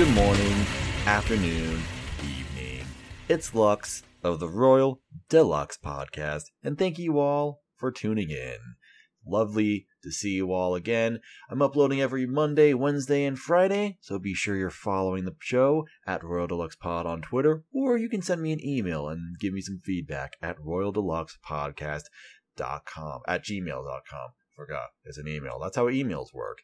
good morning, afternoon, evening. It's Lux of the Royal de Lux Podcast, and thank you all for tuning in. Lovely to see you all again. I'm uploading every Monday, Wednesday, and Friday, so be sure you're following the show at Royal de Lux Pod on Twitter, or you can send me an email and give me some feedback at royaldeluxpodcast.com, at gmail.com. Forgot, it's an email. That's how emails work.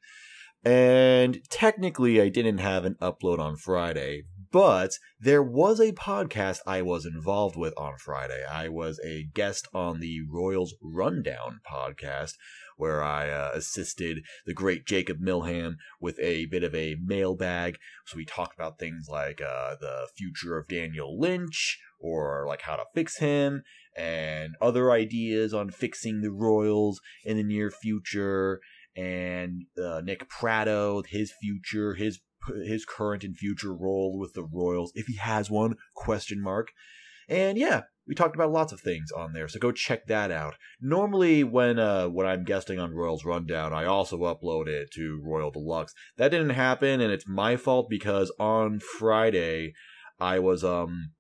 And technically, I didn't have an upload on Friday, but there was a podcast I was involved with on Friday. I was a guest on the Royals Rundown podcast, where I uh, assisted the great Jacob Milham with a bit of a mailbag. So we talked about things like uh, the future of Daniel Lynch, or like how to fix him, and other ideas on fixing the Royals in the near future and uh, Nick Pratto, his future, his his current and future role with the Royals, if he has one, question mark. And yeah, we talked about lots of things on there, so go check that out. Normally, when uh, when I'm guesting on Royals Rundown, I also upload it to Royal de Lux. That didn't happen, and it's my fault because on Friday I was um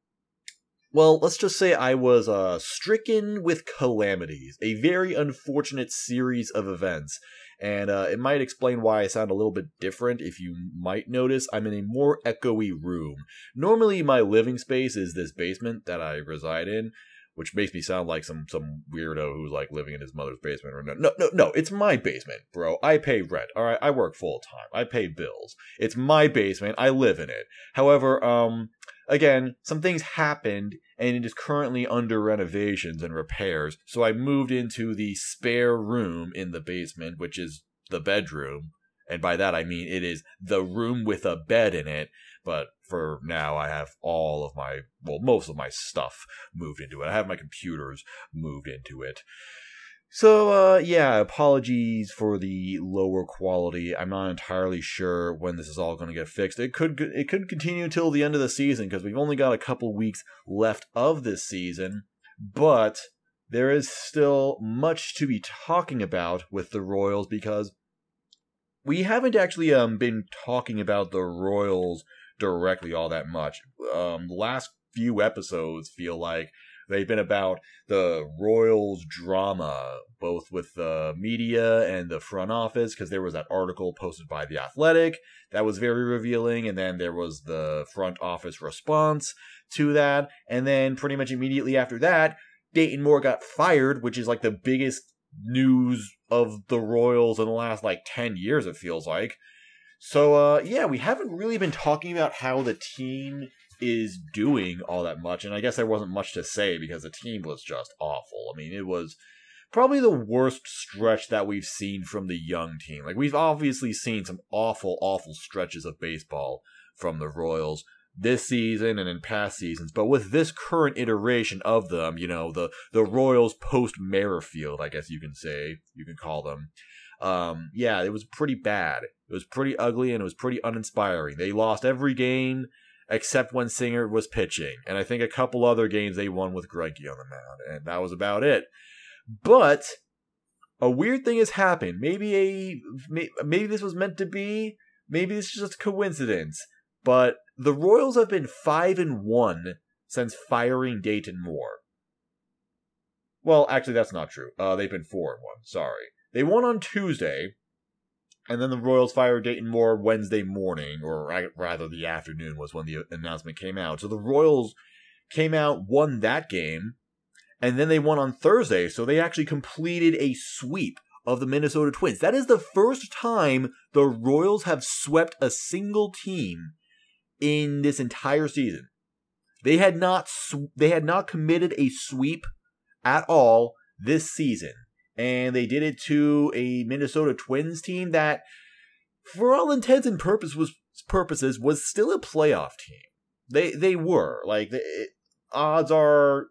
well, let's just say I was uh, stricken with calamities, a very unfortunate series of events and uh, it might explain why I sound a little bit different. If you might notice, I'm in a more echoey room. Normally, my living space is this basement that I reside in, which makes me sound like some some weirdo who's like living in his mother's basement. Or no, no, no, no, it's my basement, bro. I pay rent. All right, I work full time. I pay bills. It's my basement. I live in it. However, um, again, some things happened and it is currently under renovations and repairs. So I moved into the spare room in the basement, which is the bedroom. And by that I mean it is the room with a bed in it. But for now, I have all of my, well, most of my stuff moved into it. I have my computers moved into it. So, uh, yeah, apologies for the lower quality. I'm not entirely sure when this is all going to get fixed. It could it could continue until the end of the season because we've only got a couple weeks left of this season, but there is still much to be talking about with the Royals because we haven't actually um been talking about the Royals directly all that much. Um, last few episodes feel like They've been about the Royals drama, both with the media and the front office, because there was that article posted by The Athletic that was very revealing, and then there was the front office response to that, and then pretty much immediately after that, Dayton Moore got fired, which is like the biggest news of the Royals in the last like 10 years, it feels like. So, uh, yeah, we haven't really been talking about how the team is doing all that much. And I guess there wasn't much to say because the team was just awful. I mean, it was probably the worst stretch that we've seen from the young team. Like, we've obviously seen some awful, awful stretches of baseball from the Royals this season and in past seasons, but with this current iteration of them, you know, the the Royals post Merrifield, I guess you can say, you can call them. Um, yeah, it was pretty bad. It was pretty ugly and it was pretty uninspiring. They lost every game except when Singer was pitching. And I think a couple other games they won with Greinke on the mound, and that was about it. But a weird thing has happened. Maybe a maybe this was meant to be. Maybe this is just coincidence. But the Royals have been five and one since firing Dayton Moore. Well, actually, that's not true. Uh, they've been four and one. Sorry, they won on Tuesday, and then the Royals fired Dayton Moore Wednesday morning, or rather the afternoon was when the announcement came out. So the Royals came out, won that game, and then they won on Thursday. So they actually completed a sweep of the Minnesota Twins. That is the first time the Royals have swept a single team in this entire season. They had not sw- they had not committed a sweep at all this season and they did it to a Minnesota Twins team that, for all intents and purpose was, purposes, was still a playoff team. They they were like the odds are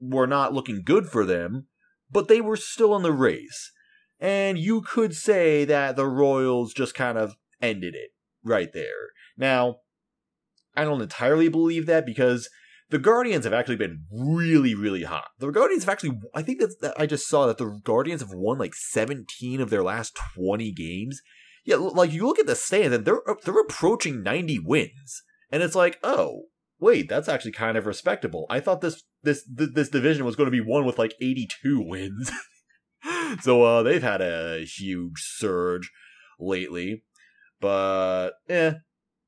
were not looking good for them, but they were still in the race. And you could say that the Royals just kind of ended it right there. Now, I don't entirely believe that because the Guardians have actually been really, really hot. The Guardians have actually, I think that I just saw that the Guardians have won like 17 of their last 20 games. yeah, like you look at the stand and they're they're approaching 90 wins. And it's like, "Oh, wait, that's actually kind of respectable. I thought this this this division was going to be one with like 82 wins." so uh they've had a huge surge lately. But eh,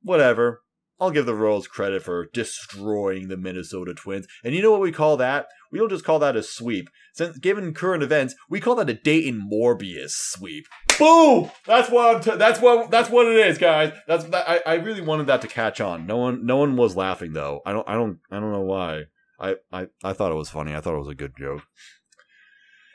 whatever. I'll give the Royals credit for destroying the Minnesota Twins. And you know what we call that? We don't just call that a sweep. Since given current events, we call that a Dayton Morbius sweep. Boom! That's what I'm t- that's what that's what it is, guys. That's that, I, I really wanted that to catch on. No one no one was laughing though. I don't I don't I don't know why. I, I, I thought it was funny. I thought it was a good joke.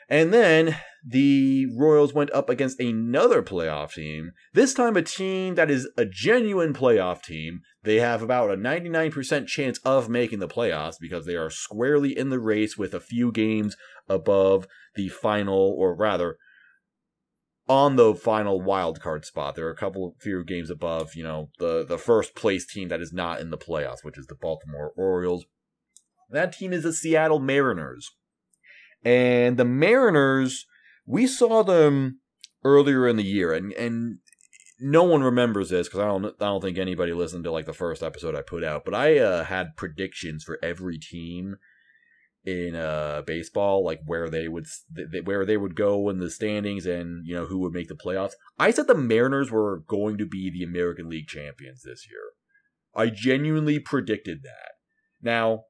And then the Royals went up against another playoff team, this time a team that is a genuine playoff team. They have about a 99% chance of making the playoffs because they are squarely in the race with a few games above the final, or rather, on the final wild card spot. There are a couple few games above, you know, the, the first place team that is not in the playoffs, which is the Baltimore Orioles. That team is the Seattle Mariners. And the Mariners, we saw them earlier in the year, and and no one remembers this because I don't I don't think anybody listened to like the first episode I put out. But I uh, had predictions for every team in uh baseball, like where they would where they would go in the standings, and you know who would make the playoffs. I said the Mariners were going to be the American League champions this year. I genuinely predicted that. Now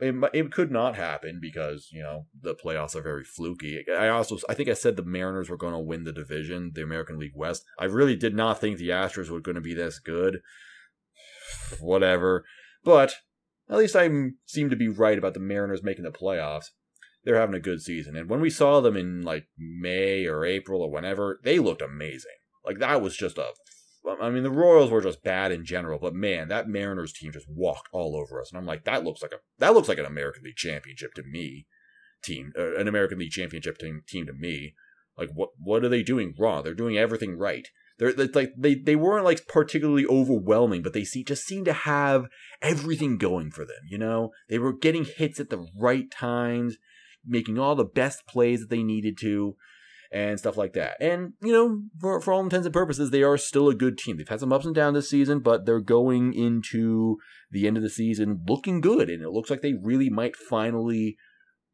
it, it could not happen because you know the playoffs are very fluky. I also I think I said the Mariners were going to win the division, the American League West. I really did not think the Astros were going to be this good. Whatever, but at least I seem to be right about the Mariners making the playoffs. They're having a good season, and when we saw them in like May or April or whenever, they looked amazing. Like that was just a I mean, the Royals were just bad in general, but man, that Mariners team just walked all over us, and I'm like, that looks like a that looks like an American League championship to me, team, uh, an American League championship team, team to me. Like, what what are they doing wrong? They're doing everything right. They're, they're like they they weren't like particularly overwhelming, but they see, just seem to have everything going for them. You know, they were getting hits at the right times, making all the best plays that they needed to and stuff like that. And, you know, for, for all intents and purposes, they are still a good team. They've had some ups and downs this season, but they're going into the end of the season looking good. And it looks like they really might finally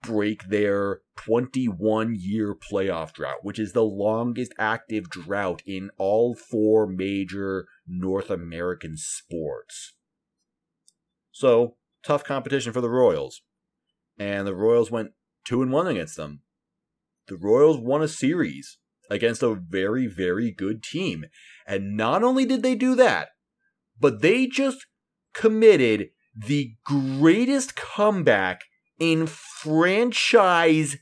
break their 21 year playoff drought, which is the longest active drought in all four major North American sports. So, tough competition for the Royals. And the Royals went 2 and 1 against them the Royals won a series against a very, very good team. And not only did they do that, but they just committed the greatest comeback in franchise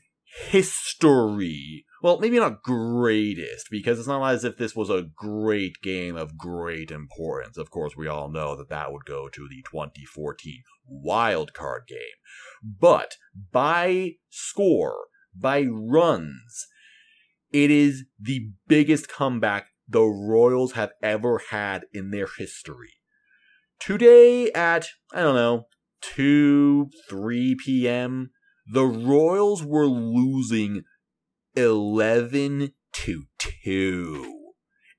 history. Well, maybe not greatest, because it's not as if this was a great game of great importance. Of course, we all know that that would go to the 2014 wild card game. But by score, by runs. It is the biggest comeback the Royals have ever had in their history. Today at, I don't know, 2, 3 p.m., the Royals were losing 11 to 2.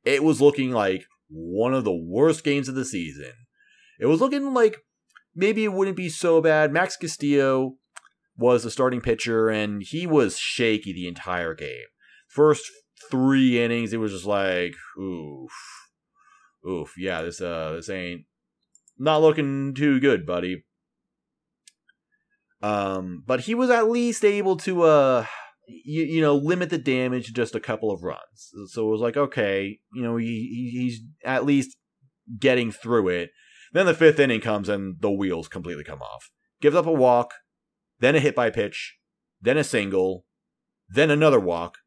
It was looking like one of the worst games of the season. It was looking like maybe it wouldn't be so bad. Max Castillo was the starting pitcher, and he was shaky the entire game. First three innings, it was just like, oof, oof, yeah, this uh, this ain't not looking too good, buddy. Um, but he was at least able to uh, you, you know, limit the damage to just a couple of runs. So it was like, okay, you know, he, he's at least getting through it. Then the fifth inning comes and the wheels completely come off. Gives up a walk, then a hit by pitch, then a single, then another walk,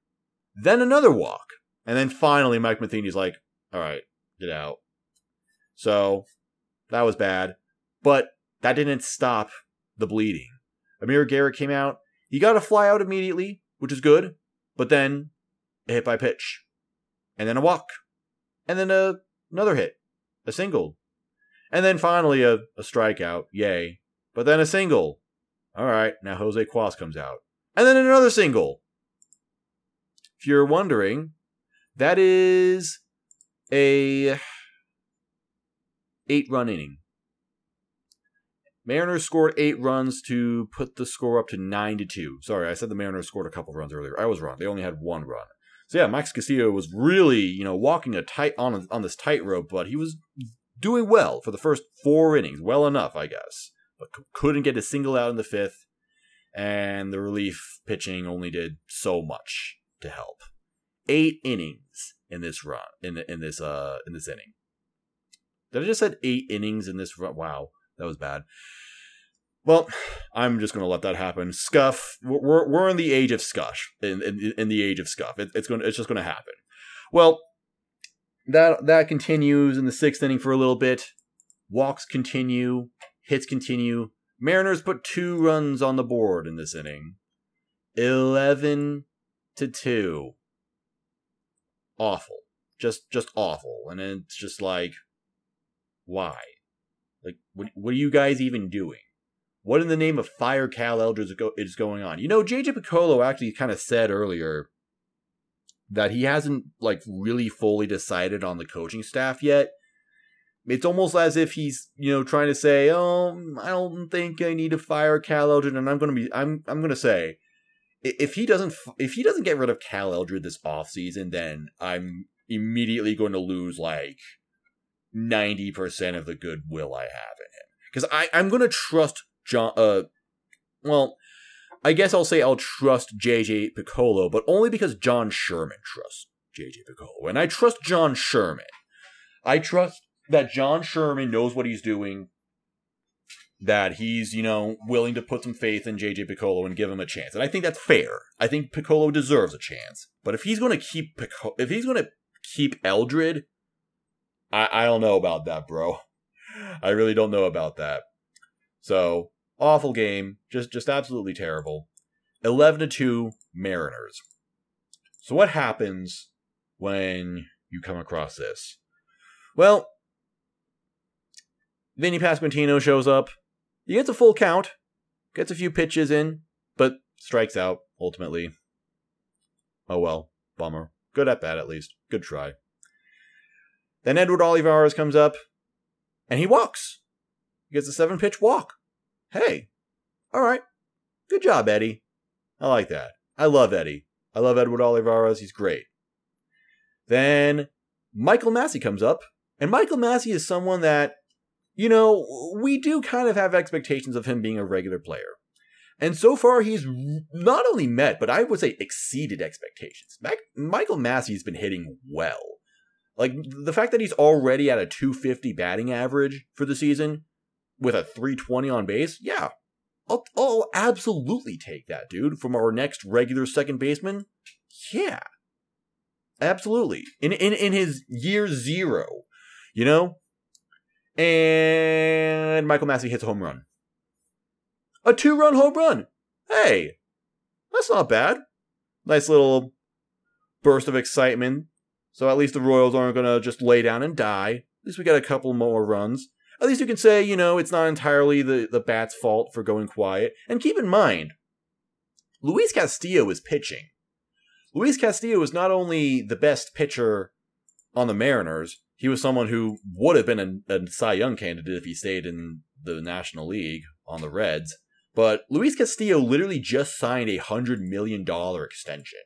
then another walk. And then finally, Mike Matheny's like, all right, get out. So that was bad. But that didn't stop the bleeding. Amir Garrett came out. He got a fly out immediately, which is good. But then a hit by pitch. And then a walk. And then a, another hit. A single. And then finally a, a strikeout. Yay. But then a single. All right, now Jose Cuas comes out. And then another single. If you're wondering, that is a eight run inning. Mariners scored eight runs to put the score up to nine to two. Sorry, I said the Mariners scored a couple runs earlier. I was wrong. They only had one run. So yeah, Max Castillo was really, you know, walking a tight on on this tightrope, but he was doing well for the first four innings, well enough, I guess, but couldn't get a single out in the fifth, and the relief pitching only did so much to help. Eight innings in this run in the, in this uh in this inning. Did I just said eight innings in this run? Wow, that was bad. Well, I'm just going to let that happen. Scuff. We're we're in the age of scuff. In in, in the age of scuff, it, it's going. It's just going to happen. Well, that that continues in the sixth inning for a little bit. Walks continue. Hits continue. Mariners put two runs on the board in this inning. Eleven to two. Awful. Just just awful. And it's just like, why? Like, what, what are you guys even doing? What in the name of fire Cal Eldred is going on? You know, JJ Picollo actually kind of said earlier that he hasn't like really fully decided on the coaching staff yet. It's almost as if he's, you know, trying to say, "Oh, I don't think I need to fire Cal Eldred," and I'm going to be, I'm, I'm going to say, if he doesn't, if he doesn't get rid of Cal Eldred this offseason, then I'm immediately going to lose like ninety percent of the goodwill I have in him because I, I'm going to trust John. Uh, well, I guess I'll say I'll trust JJ Picollo, but only because John Sherman trusts JJ Picollo, and I trust John Sherman. I trust that John Sherman knows what he's doing. That he's, you know, willing to put some faith in JJ Picollo and give him a chance. And I think that's fair. I think Picollo deserves a chance. But if he's going to keep if he's going to keep Eldred, I I don't know about that, bro. I really don't know about that. So, awful game, just just absolutely terrible. 11 to 2 Mariners. So what happens when you come across this? Well, Vinnie Pasquantino shows up. He gets a full count, gets a few pitches in, but strikes out ultimately. Oh well, bummer. Good at bat at least. Good try. Then Edward Olivares comes up, and he walks. He gets a seven pitch walk. Hey, all right. Good job, Eddie. I like that. I love Eddie. I love Edward Olivares. He's great. Then Michael Massey comes up, and Michael Massey is someone that, you know, we do kind of have expectations of him being a regular player. And so far, he's not only met, but I would say exceeded expectations. Mac- Michael Massey's been hitting well. Like, the fact that he's already at a 250 batting average for the season with a 320 on base, yeah, I'll, I'll absolutely take that, dude, from our next regular second baseman. Yeah. Absolutely. In in in his year zero, you know? And Michael Massey hits a home run. A two-run home run. Hey. That's not bad. Nice little burst of excitement. So at least the Royals aren't going to just lay down and die. At least we got a couple more runs at least you can say, you know, it's not entirely the, the bat's fault for going quiet. And keep in mind, Luis Castillo is pitching. Luis Castillo is not only the best pitcher on the Mariners, he was someone who would have been a, a Cy Young candidate if he stayed in the National League on the Reds. But Luis Castillo literally just signed a $100 million extension.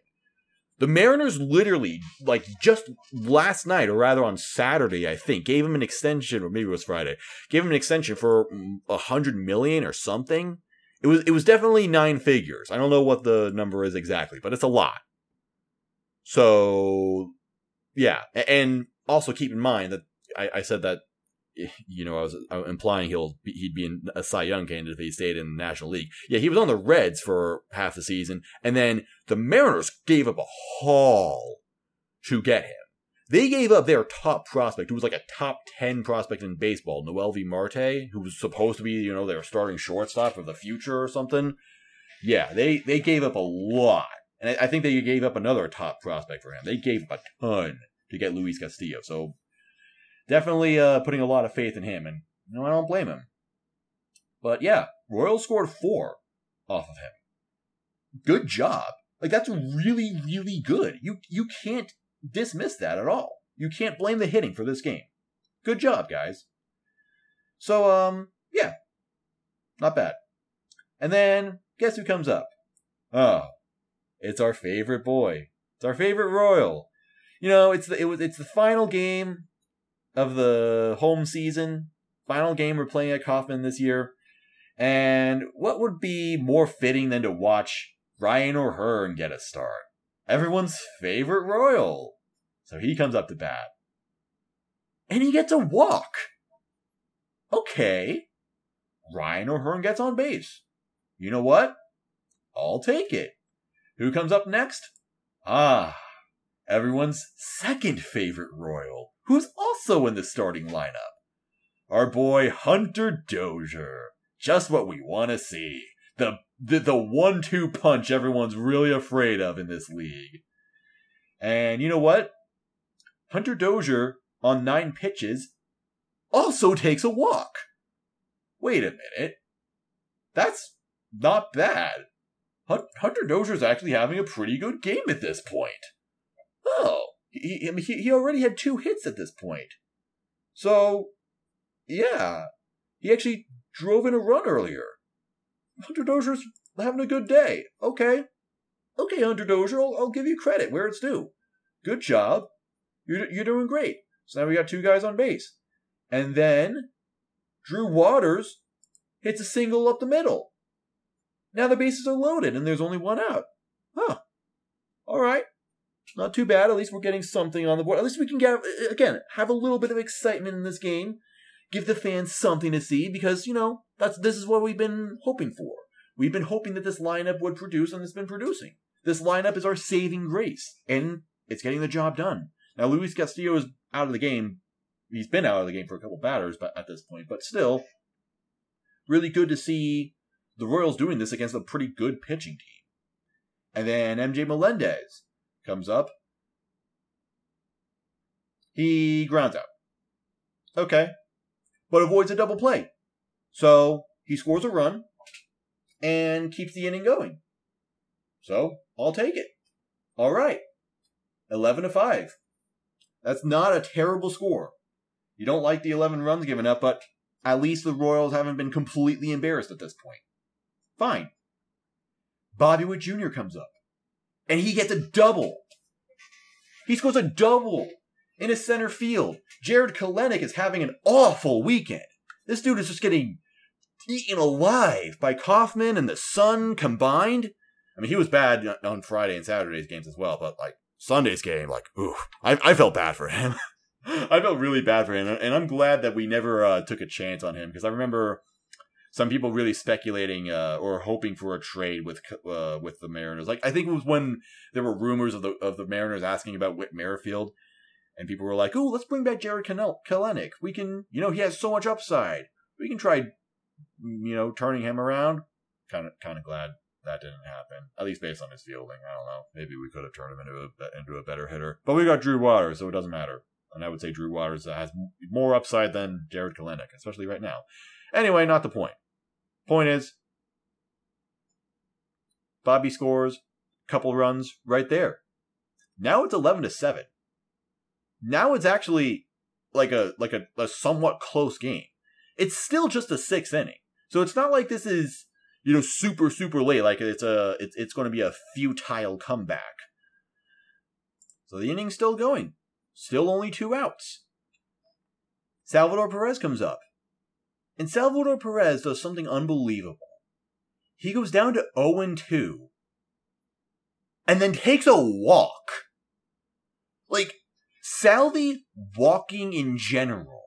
The Mariners literally, like just last night, or rather on Saturday, I think, gave him an extension, or maybe it was Friday, gave him an extension for a hundred million or something. It was it was definitely nine figures. I don't know what the number is exactly, but it's a lot. So yeah, and also keep in mind that I, I said that you know, I was implying he'll he'd be a Cy Young candidate if he stayed in the National League. Yeah, he was on the Reds for half the season, and then the Mariners gave up a haul to get him. They gave up their top prospect, who was like a top ten prospect in baseball, Noelvi Marte, who was supposed to be, you know, their starting shortstop of the future or something. Yeah, they they gave up a lot, and I think they gave up another top prospect for him. They gave up a ton to get Luis Castillo. So definitely uh, putting a lot of faith in him, and you know, I don't blame him. But yeah, Royals scored four off of him. Good job. Like that's really, really good. You you can't dismiss that at all. You can't blame the hitting for this game. Good job, guys. So, um, yeah, not bad. And then, guess who comes up? Oh, it's our favorite boy. It's our favorite Royal. You know, it's the, it was it's the final game of the home season. Final game we're playing at Kauffman this year. And what would be more fitting than to watch Ryan O'Hearn get a start? Everyone's favorite Royal. So he comes up to bat. And he gets a walk. Okay. Ryan O'Hearn gets on base. You know what? I'll take it. Who comes up next? Ah, everyone's second favorite Royal, who's also in the starting lineup. Our boy Hunter Dozier. Just what we want to see. The, the, the one-two punch everyone's really afraid of in this league. And you know what? Hunter Dozier, on nine pitches, also takes a walk. Wait a minute. That's not bad. Hunter Dozier's actually having a pretty good game at this point. Oh, he, he, he already had two hits at this point. So, yeah, he actually drove in a run earlier. Hunter Dozier's having a good day. Okay. Okay, Hunter Dozier, I'll, I'll give you credit where it's due. Good job. You're, you're doing great. So now we got two guys on base. And then Drew Waters hits a single up the middle. Now the bases are loaded and there's only one out. Huh. All right. Not too bad. At least we're getting something on the board. At least we can get, again, have a little bit of excitement in this game give the fans something to see because you know that's this is what we've been hoping for. We've been hoping that this lineup would produce, and it's been producing. This lineup is our saving grace, and it's getting the job done. Now, Luis Castillo is out of the game. He's been out of the game for a couple batters, but at this point, but still, really good to see the Royals doing this against a pretty good pitching team. And then MJ Melendez comes up. He grounds out. Okay, but avoids a double play. So he scores a run and keeps the inning going. So I'll take it. All right. 11 to 5. That's not a terrible score. You don't like the 11 runs given up, but at least the Royals haven't been completely embarrassed at this point. Fine. Bobby Witt Jr. comes up, and he gets a double. He scores a double in his center field. Jarred Kelenic is having an awful weekend. This dude is just getting eaten alive by Kauffman and the Sun combined. I mean, he was bad on Friday and Saturday's games as well, but like Sunday's game, like, ooh, I, I felt bad for him. I felt really bad for him, and I'm glad that we never uh, took a chance on him because I remember some people really speculating uh, or hoping for a trade with uh, with the Mariners. Like I think it was when there were rumors of the of the Mariners asking about Whit Merrifield, and people were like, "Oh, let's bring back Jarred Kelenic. We can, you know, he has so much upside. We can try, you know, turning him around." Kind of, kind of glad that didn't happen. At least based on his fielding. I don't know. Maybe we could have turned him into a into a better hitter. But we got Drew Waters, so it doesn't matter. And I would say Drew Waters has more upside than Jarred Kelenic, especially right now. Anyway, not the point. Point is, Bobby scores, a couple runs right there. Now it's eleven to seven. Now it's actually like a like a, a somewhat close game. It's still just a sixth inning, so it's not like this is you know super super late. Like it's a it's it's going to be a futile comeback. So the inning's still going, still only two outs. Salvador Perez comes up, and Salvador Perez does something unbelievable. He goes down to 0 2 and then takes a walk. Like, Salvy walking in general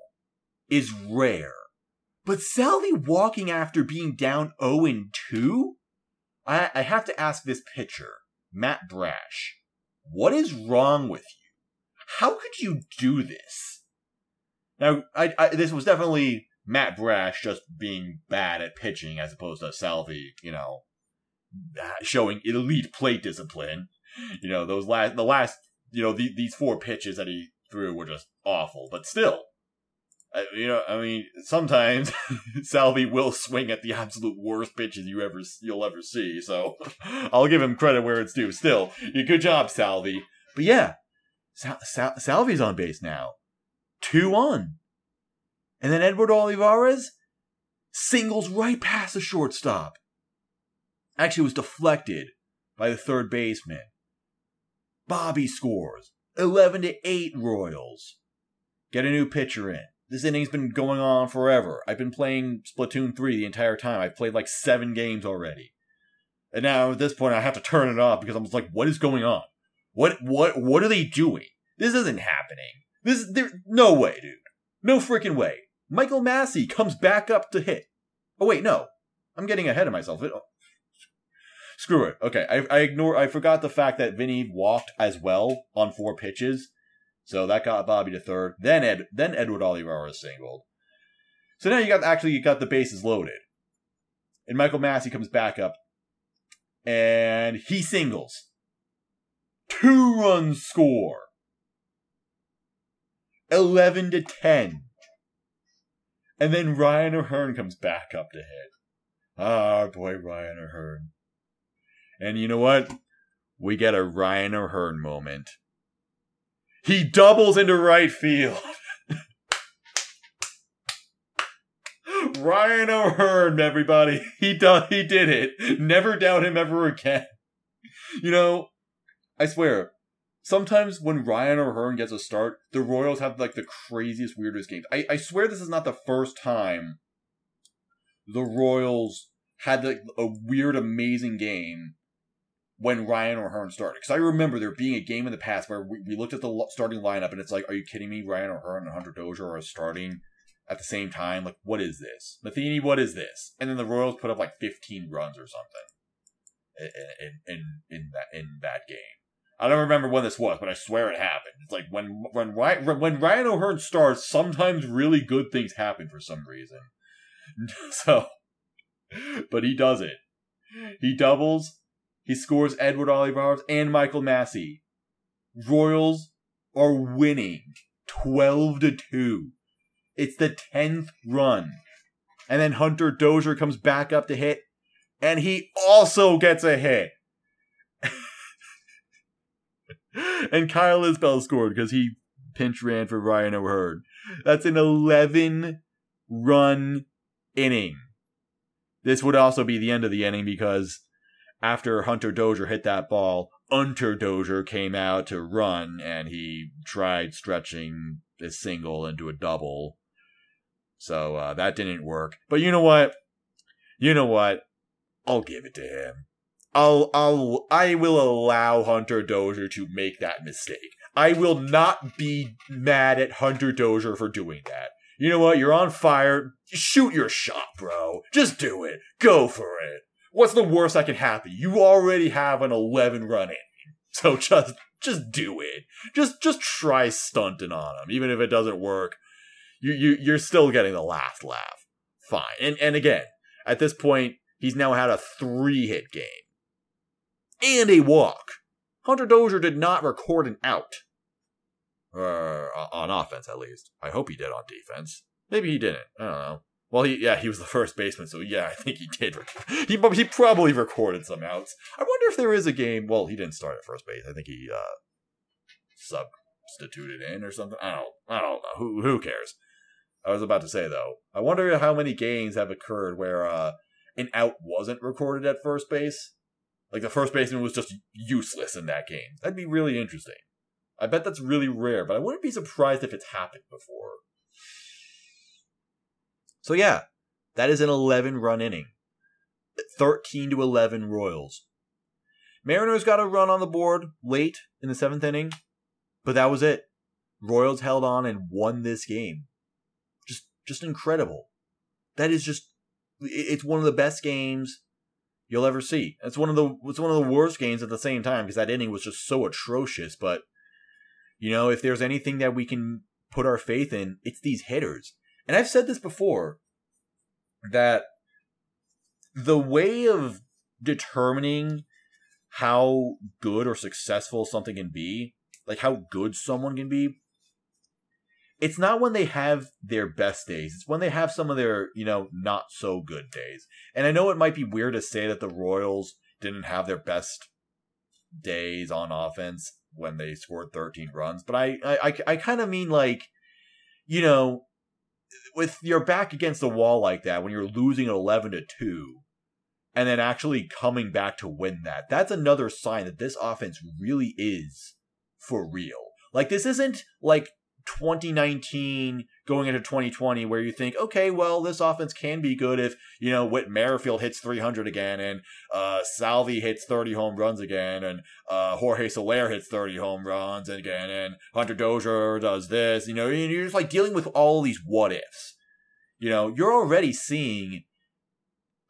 is rare. But Salvy walking after being down 0 2? I, I have to ask this pitcher, Matt Brash, what is wrong with you? How could you do this? Now, I, I, this was definitely Matt Brash just being bad at pitching as opposed to Salvy, you know, showing elite plate discipline. You know, those last, the last you know, the, these four pitches that he threw were just awful. But still, I, you know, I mean, sometimes Salvy will swing at the absolute worst pitches you ever you'll ever see. So I'll give him credit where it's due. Still, good job, Salvy. But yeah, Sal- Sal- Salvy's on base now. 2 1. And then Edward Olivares singles right past the shortstop. Actually, was deflected by the third baseman. Bobby scores. 11 to 8 Royals. Get a new pitcher in. This inning's been going on forever. I've been playing Splatoon 3 the entire time. I've played like seven games already. And now at this point I have to turn it off because I'm just like, what is going on? What what what are they doing? This isn't happening. This there no way, dude. No freaking way. Michael Massey comes back up to hit. Oh wait, no. I'm getting ahead of myself. It, oh. screw it. Okay, I, I ignore. I forgot the fact that Vinnie walked as well on four pitches, so that got Bobby to third. Then Ed, then Edward Olivares singled. So now you got actually you got the bases loaded, and Michael Massey comes back up, and he singles. Two runs score. Eleven to ten. And then Ryan O'Hearn comes back up to hit. Ah, our boy Ryan O'Hearn. And you know what? We get a Ryan O'Hearn moment. He doubles into right field. Ryan O'Hearn, everybody. He done he did it. Never doubt him ever again. You know, I swear, sometimes when Ryan O'Hearn gets a start, the Royals have like the craziest, weirdest games. I, I swear this is not the first time the Royals had like a weird, amazing game when Ryan O'Hearn started. Because I remember there being a game in the past where we, we looked at the starting lineup and it's like, are you kidding me? Ryan O'Hearn and Hunter Dozier are starting at the same time. Like, what is this? Matheny, what is this? And then the Royals put up like 15 runs or something in in in that in that game. I don't remember when this was, but I swear it happened. It's like when when Ryan, when Ryan O'Hearn starts, sometimes really good things happen for some reason. So, but he does it. He doubles. He scores Edward Olivares and Michael Massey. Royals are winning 12 to 2. It's the 10th run. And then Hunter Dozier comes back up to hit, and he also gets a hit. and Kyle Isbel scored because he pinch ran for Ryan O'Hearn. That's an 11 run inning. This would also be the end of the inning because after Hunter Dozier hit that ball, Hunter Dozier came out to run and he tried stretching a single into a double. So uh, that didn't work. But you know what? You know what? I'll give it to him. I'll I'll I will allow Hunter Dozier to make that mistake. I will not be mad at Hunter Dozier for doing that. You know what? You're on fire. Shoot your shot, bro. Just do it. Go for it. What's the worst that can happen? You already have an 11 run in. So just just do it. Just just try stunting on him even if it doesn't work. You you you're still getting the last laugh. Fine. And and again, at this point, he's now had a 3 hit game and a walk. Hunter Dozier did not record an out. Uh, on offense, at least. I hope he did on defense. Maybe he didn't. I don't know. Well, he yeah, he was the first baseman, so yeah, I think he did. he he probably recorded some outs. I wonder if there is a game. Well, he didn't start at first base. I think he uh, substituted in or something. I don't. I don't know. Who who cares? I was about to say though. I wonder how many games have occurred where uh, an out wasn't recorded at first base. Like the first baseman was just useless in that game. That'd be really interesting. I bet that's really rare, but I wouldn't be surprised if it's happened before. So yeah, that is an 11 run inning. 13 to 11 Royals. Mariners got a run on the board late in the seventh inning, but that was it. Royals held on and won this game. Just, just incredible. That is just, it's one of the best games you'll ever see. It's one of the, it's one of the worst games at the same time because that inning was just so atrocious. But you know, if there's anything that we can put our faith in, it's these hitters. And I've said this before that the way of determining how good or successful something can be, like how good someone can be, it's not when they have their best days. It's when they have some of their, you know, not so good days. And I know it might be weird to say that the Royals didn't have their best days on offense when they scored 13 runs, but I I I, kind of mean like, you know, with your back against the wall like that when you're losing 11 to 2 and then actually coming back to win that. That's another sign that this offense really is for real. Like this isn't like 2019 going into 2020 where you think, okay, well, this offense can be good if, you know, Whit Merrifield hits 300 again and uh, Salvy hits 30 home runs again and uh, Jorge Soler hits 30 home runs again and Hunter Dozier does this. You know, you're just like dealing with all these what ifs. You know, you're already seeing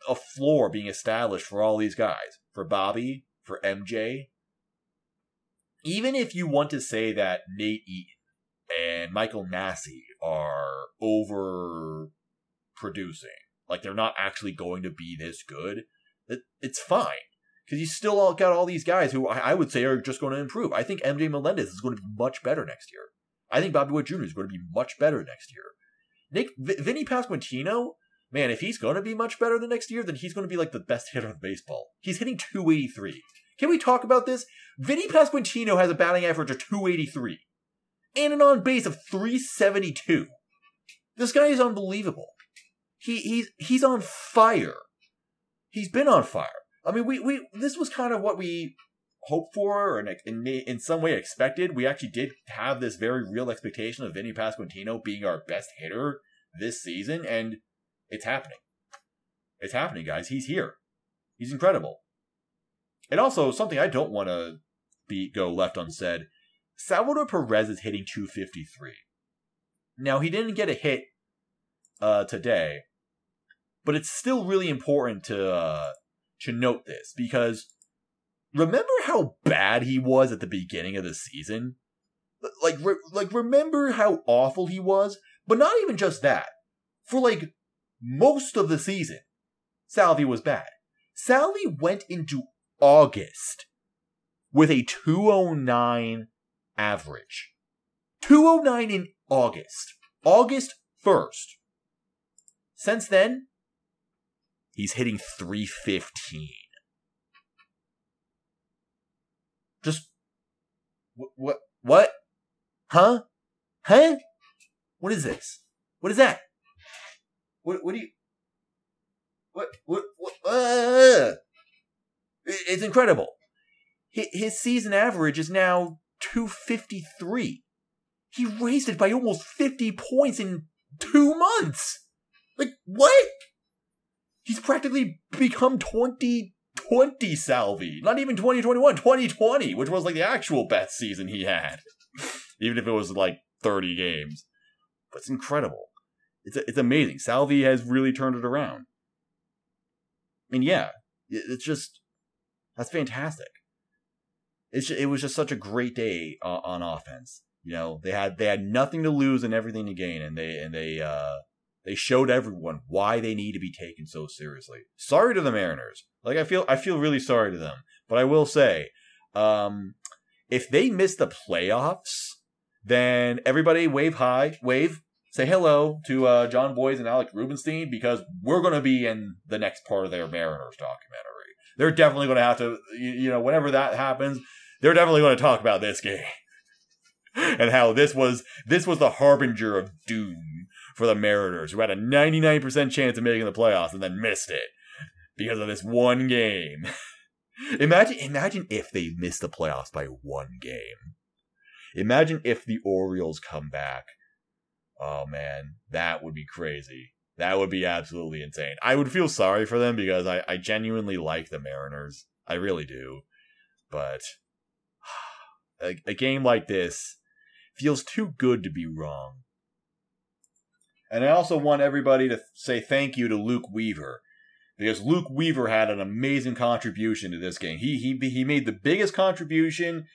a floor being established for all these guys. For Bobby, for MJ. Even if you want to say that Nate Eaton and Michael Massey are over producing, like they're not actually going to be this good, it, it's fine. Because you still got all these guys who I, I would say are just going to improve. I think MJ Melendez is going to be much better next year. I think Bobby Witt Jr. is going to be much better next year. Nick v- Vinnie Pasquantino, man, if he's going to be much better the next year, then he's going to be like the best hitter of baseball. He's hitting 283. Can we talk about this? Vinnie Pasquantino has a batting average of 283 and an on base of 372. This guy is unbelievable. He he's he's on fire. He's been on fire. I mean, we we this was kind of what we hoped for, or in, in in some way expected. We actually did have this very real expectation of Vinnie Pasquantino being our best hitter this season, and it's happening. It's happening, guys. He's here. He's incredible. And also something I don't want to be go left unsaid. Salvador Perez is hitting 253. Now he didn't get a hit uh, today, but it's still really important to uh, to note this because remember how bad he was at the beginning of the season? Like re- like remember how awful he was? But not even just that. For like most of the season, Salvy was bad. Salvy went into August with a 209 average. 209 in August. August 1st. Since then, he's hitting 315. Just what what? Huh? Huh? What is this? What is that? What what do you what what what uh, it's incredible. His season average is now 253. He raised it by almost 50 points in two months. Like, what? He's practically become 2020 Salvy. Not even 2021, 2020, which was like the actual best season he had. even if it was like 30 games. But it's incredible. It's, it's amazing. Salvy has really turned it around. And yeah, it's just, that's fantastic it's just, it was just such a great day uh, on offense. You know, they had they had nothing to lose and everything to gain, and they and they uh, they showed everyone why they need to be taken so seriously. Sorry to the Mariners. Like I feel I feel really sorry to them, but I will say, um, if they miss the playoffs, then everybody wave high, wave, say hello to uh, Jon Boys and Alec Rubenstein because we're going to be in the next part of their Mariners documentary. They're definitely going to have to, you know, whenever that happens, they're definitely going to talk about this game and how this was this was the harbinger of doom for the Mariners, who had a 99% chance of making the playoffs and then missed it because of this one game. imagine imagine if they missed the playoffs by one game. Imagine if the Orioles come back. Oh man, that would be crazy. That would be absolutely insane. I would feel sorry for them because I, I genuinely like the Mariners. I really do. But a, a game like this feels too good to be wrong. And I also want everybody to say thank you to Luke Weaver because Luke Weaver had an amazing contribution to this game. He he he made the biggest contribution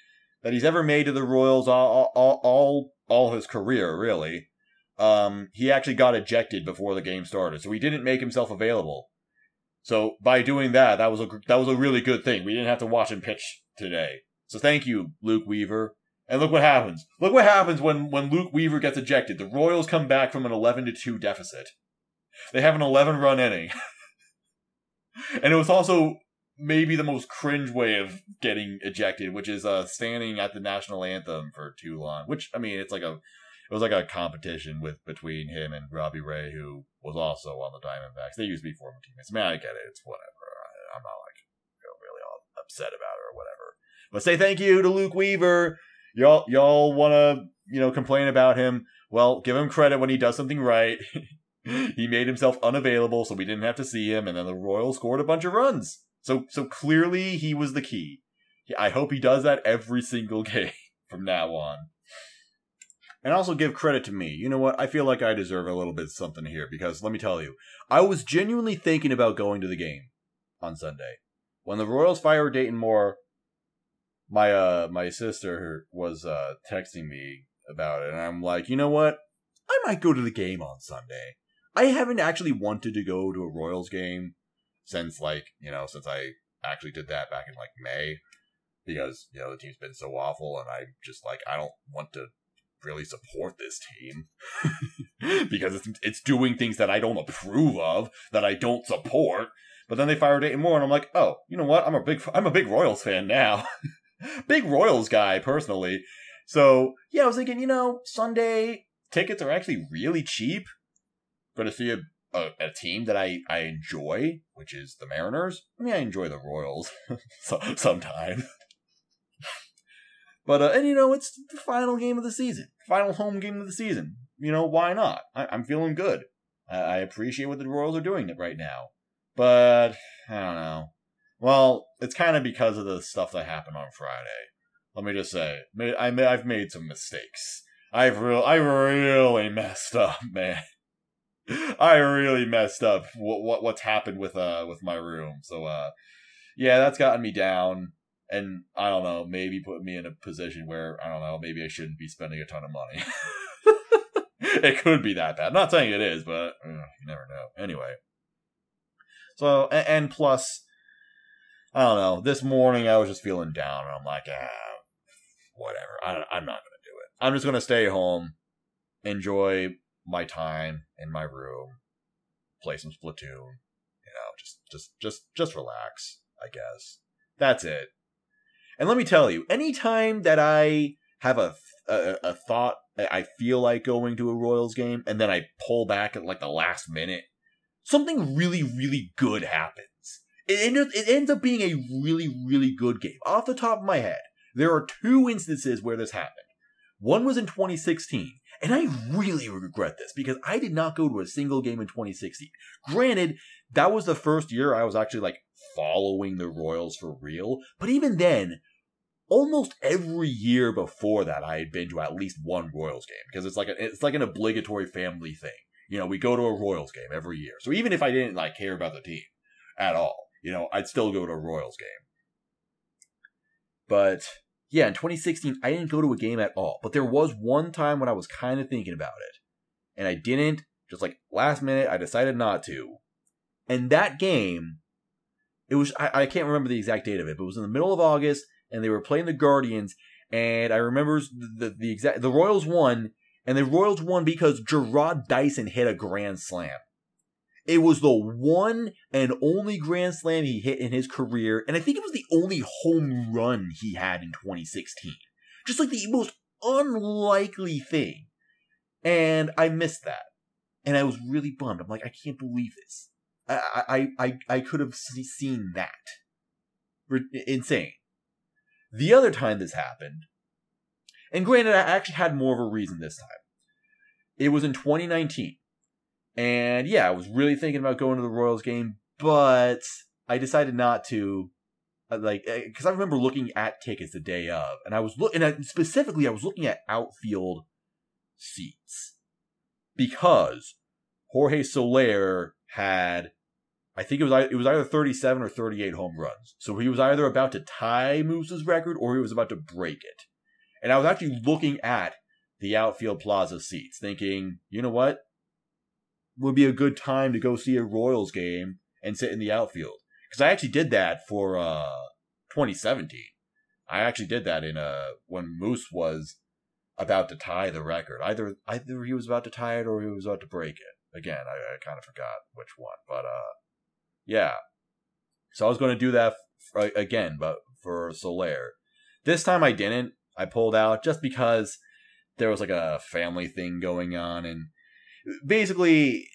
that he's ever made to the Royals all all all, all his career, really. Um, he actually got ejected before the game started, so he didn't make himself available. So by doing that, that was a that was a really good thing. We didn't have to watch him pitch today. So thank you, Luke Weaver. And look what happens. Look what happens when, when Luke Weaver gets ejected. The Royals come back from an 11 to 2 deficit. They have an 11 run inning. and it was also maybe the most cringe way of getting ejected, which is uh standing at the national anthem for too long. Which I mean, it's like a it was like a competition with between him and Robbie Ray, who was also on the Diamondbacks. They used to be former teammates. I mean, I get it. It's whatever. I, I'm not like really all upset about it or whatever. But say thank you to Luke Weaver. Y'all, y'all want to you know complain about him? Well, give him credit when he does something right. he made himself unavailable, so we didn't have to see him, and then the Royals scored a bunch of runs. So, so clearly he was the key. I hope he does that every single game from now on. And also give credit to me. You know what? I feel like I deserve a little bit something here because let me tell you, I was genuinely thinking about going to the game on Sunday. When the Royals fired Dayton Moore, my uh my sister was uh texting me about it and I'm like, "You know what? I might go to the game on Sunday." I haven't actually wanted to go to a Royals game since like, you know, since I actually did that back in like May because, you know, the team's been so awful and I just like I don't want to really support this team because it's it's doing things that I don't approve of, that I don't support. But then they fired Dayton Moore, and I'm like, oh, you know what? I'm a big I'm a big Royals fan now, big Royals guy personally. So yeah, I was thinking, you know, Sunday tickets are actually really cheap. Going to see a, a, a team that I I enjoy, which is the Mariners. I mean, I enjoy the Royals so, sometimes. But uh, and you know, it's the final game of the season, final home game of the season. You know, why not? I, am feeling good. I, I appreciate what the Royals are doing right now, but I don't know. Well, it's kind of because of the stuff that happened on Friday. Let me just say, I I've made some mistakes. I've real I really messed up, man. I really messed up. What, what what's happened with uh with my room? So uh, yeah, that's gotten me down and I don't know, maybe put me in a position where I don't know, maybe I shouldn't be spending a ton of money. it could be that bad. I'm not saying it is, but uh, you never know. Anyway, so and, and, plus, I don't know. This morning I was just feeling down, and I'm like, ah, whatever. I, I'm not gonna do it. I'm just gonna stay home, enjoy my time in my room, play some Splatoon. You know, just just just just relax. I guess that's it. And let me tell you, anytime that I have a, a, a thought, I feel like going to a Royals game, and then I pull back at like the last minute, something really, really good happens. It, ends, it ends up being a really, really good game. Off the top of my head, there are two instances where this happened. One was in 2016, and I really regret this because I did not go to a single game in 2016. Granted, that was the first year I was actually like following the Royals for real, but even then, almost every year before that, I had been to at least one Royals game because it's like a, it's like an obligatory family thing. You know, we go to a Royals game every year. So even if I didn't like care about the team at all, you know, I'd still go to a Royals game. But yeah, in 2016, I didn't go to a game at all. But there was one time when I was kind of thinking about it, and I didn't. Just like last minute, I decided not to. And that game, it was I, I can't remember the exact date of it, but it was in the middle of August and they were playing the Guardians. And I remember the, the, the exact the Royals won, and the Royals won because Jarrod Dyson hit a grand slam. It was the one and only grand slam he hit in his career, and I think it was the only home run he had in 2016. Just like the most unlikely thing. And I missed that. And I was really bummed. I'm like, I can't believe this. I I I, I could have seen that. Insane. The other time this happened, and granted, I actually had more of a reason this time. It was in 2019. And yeah, I was really thinking about going to the Royals game, but I decided not to. Uh, like, because eh, I remember looking at tickets the day of, and I was looking at specifically, I was looking at outfield seats because Jorge Soler had I think it was it was either 37 or 38 home runs. So he was either about to tie Moose's record or he was about to break it. And I was actually looking at the outfield plaza seats, thinking, you know what? Would be a good time to go see a Royals game and sit in the outfield. Because I actually did that for uh 2017. I actually did that in uh when Moose was about to tie the record. Either either he was about to tie it or he was about to break it. Again, I, I kind of forgot which one, but uh yeah. So I was going to do that again, but for Soler. This time I didn't. I pulled out just because there was like a family thing going on, and basically,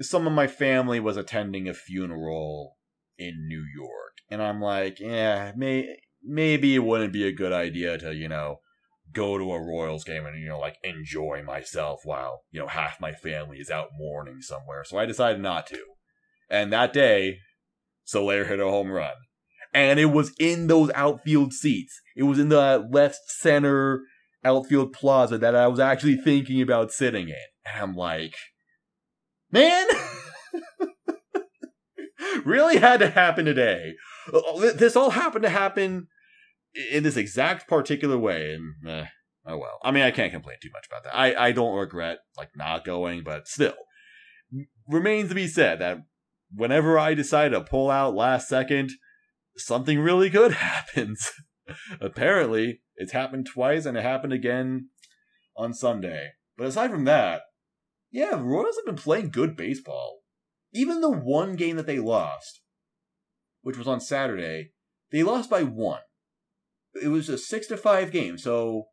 some of my family was attending a funeral in New York, and I'm like, yeah, may maybe it wouldn't be a good idea to you know go to a Royals game and you know like enjoy myself while you know half my family is out mourning somewhere. So I decided not to. And that day, Soler hit a home run. And it was in those outfield seats. It was in the left center outfield plaza that I was actually thinking about sitting in. And I'm like, man, really had to happen today. This all happened to happen in this exact particular way. And eh, oh well. I mean, I can't complain too much about that. I, I don't regret like not going, but still, remains to be said that whenever I decide to pull out last second, something really good happens. Apparently, it's happened twice and it happened again on Sunday. But aside from that, yeah, the Royals have been playing good baseball. Even the one game that they lost, which was on Saturday, they lost by one. It was a six to five game. So,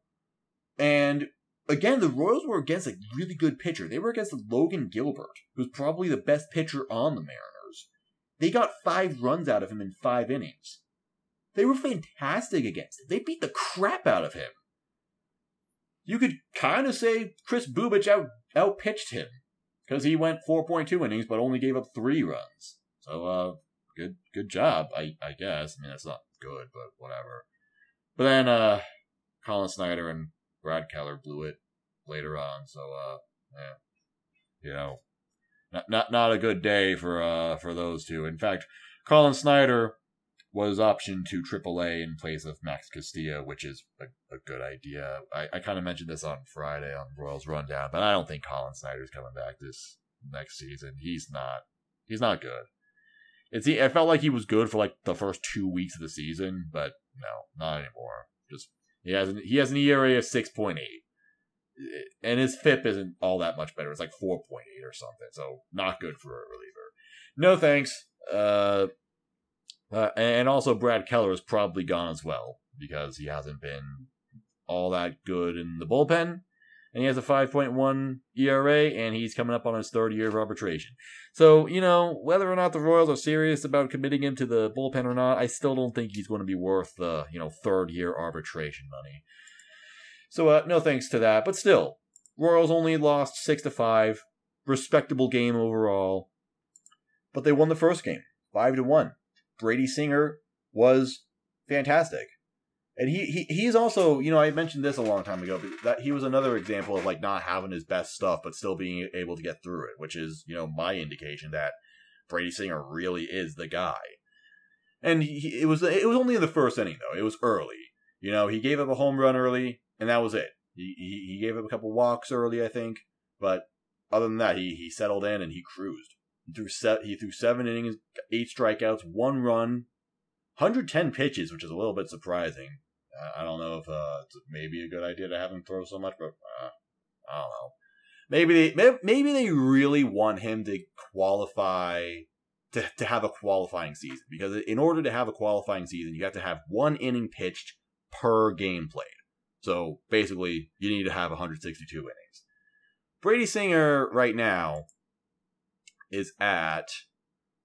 and again, the Royals were against a really good pitcher. They were against Logan Gilbert, who's probably the best pitcher on the Mariners. They got five runs out of him in five innings. They were fantastic against him. They beat the crap out of him. You could kind of say Chris Bubic out outpitched him because he went 4.2 innings but only gave up three runs. So, uh, good good job, I I guess. I mean, it's not good, but whatever. But then, uh, Collin Snider and Brad Keller blew it later on. So, uh, yeah, you know, not not not a good day for uh for those two. In fact, Collin Snider was optioned to AAA in place of Max Castillo, which is a, a good idea. I, I kind of mentioned this on Friday on Royals Rundown, but I don't think Collin Snider's coming back this next season. He's not. He's not good. It's I felt like he was good for like the first two weeks of the season, but no, not anymore. Just he has an, he has an ERA of six point eight and his FIP isn't all that much better. It's like 4.8 or something. So not good for a reliever. No thanks. Uh, uh, and also Brad Keller is probably gone as well because he hasn't been all that good in the bullpen. And he has a 5.1 ERA, and he's coming up on his third year of arbitration. So, you know, whether or not the Royals are serious about committing him to the bullpen or not, I still don't think he's going to be worth the, you know, third year arbitration money. So uh, no thanks to that, but still, Royals only lost six to five. Respectable game overall, but they won the first game five to one. Brady Singer was fantastic, and he, he he's also you know I mentioned this a long time ago that he was another example of like not having his best stuff but still being able to get through it, which is you know my indication that Brady Singer really is the guy. And he, it was it was only in the first inning though. It was early. You know, he gave up a home run early and that was it. He, he, he gave up a couple walks early, I think, but other than that, he, he settled in and he cruised. Threw, se- he threw seven innings, eight strikeouts, one run, 110 pitches, which is a little bit surprising. Uh, I don't know if uh, it's maybe a good idea to have him throw so much, but uh, I don't know. Maybe they maybe they really want him to qualify to, to have a qualifying season because in order to have a qualifying season, you have to have one inning pitched per game played. So basically, you need to have 162 innings. Brady Singer right now is at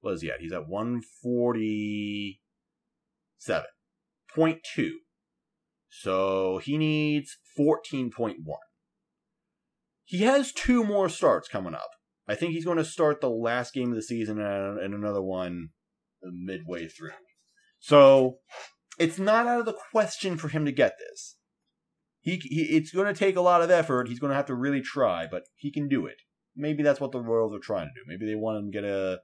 what is he at? He's at 147.2. So he needs 14.1. He has two more starts coming up. I think he's going to start the last game of the season and, another one midway through. So it's not out of the question for him to get this. He, he it's going to take a lot of effort. He's going to have to really try, but he can do it. Maybe that's what the Royals are trying to do. Maybe they want him to get a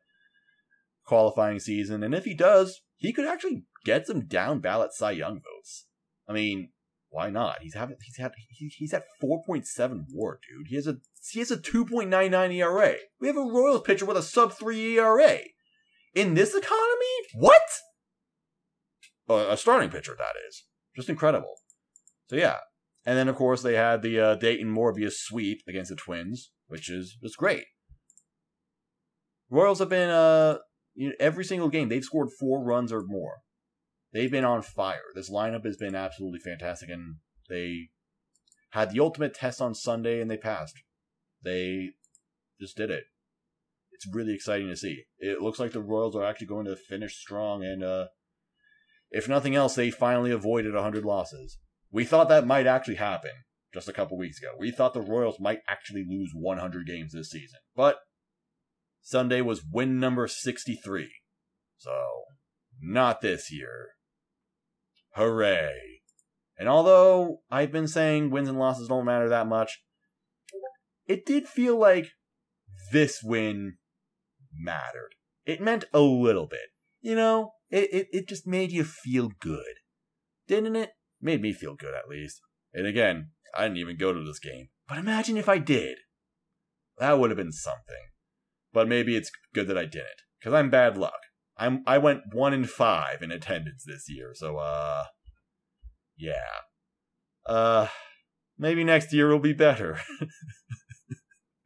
qualifying season, and if he does, he could actually get some down ballot Cy Young votes. I mean, why not? He's having he's had he's at 4.7 WAR, dude. He has a he has a 2.99 ERA. We have a Royals pitcher with a sub 3 ERA. In this economy? What? A starting pitcher that is. Just incredible. So yeah, and then, of course, they had the uh, Dayton Morbius sweep against the Twins, which is just great. Royals have been, uh, you know, every single game they've scored four runs or more. They've been on fire. This lineup has been absolutely fantastic, and they had the ultimate test on Sunday and they passed. They just did it. It's really exciting to see. It looks like the Royals are actually going to finish strong, and uh, if nothing else, they finally avoided 100 losses. We thought that might actually happen just a couple weeks ago. We thought the Royals might actually lose 100 games this season, but Sunday was win number 63. So, not this year. Hooray. And although I've been saying wins and losses don't matter that much, it did feel like this win mattered. It meant a little bit. You know, it, it, it just made you feel good. Didn't it? Made me feel good at least. And again, I didn't even go to this game. But imagine if I did. That would have been something. But maybe it's good that I didn't. Because I'm bad luck. I'm I went one in five in attendance this year, so uh yeah. Uh maybe next year will be better.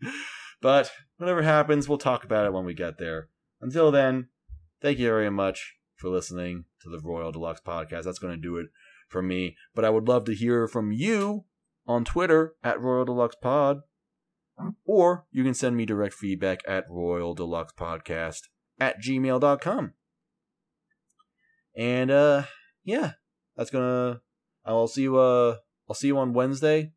but whatever happens, we'll talk about it when we get there. Until then, thank you very much for listening to the Royal de Lux podcast. That's going to do it for me. But I would love to hear from you on Twitter at Royal de Lux Pod. Or you can send me direct feedback at Royal de Lux Podcast at gmail.com. And uh yeah, that's gonna I'll see you uh I'll see you on Wednesday.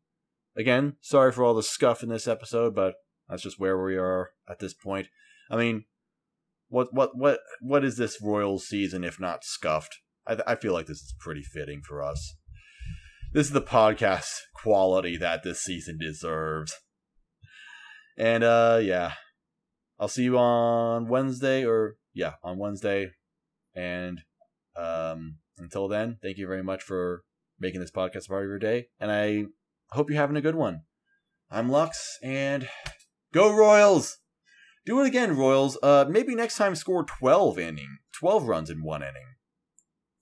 Again, sorry for all the scuff in this episode, but that's just where we are at this point. I mean, what what what what is this royal season if not scuffed? I I feel like this is pretty fitting for us. This is the podcast quality that this season deserves. And uh yeah. I'll see you on Wednesday or yeah, on Wednesday. And um until then, thank you very much for making this podcast part of your day. And I hope you're having a good one. I'm Lux and go Royals! Do it again, Royals. Uh maybe next time score 12 inning, 12 runs in one inning.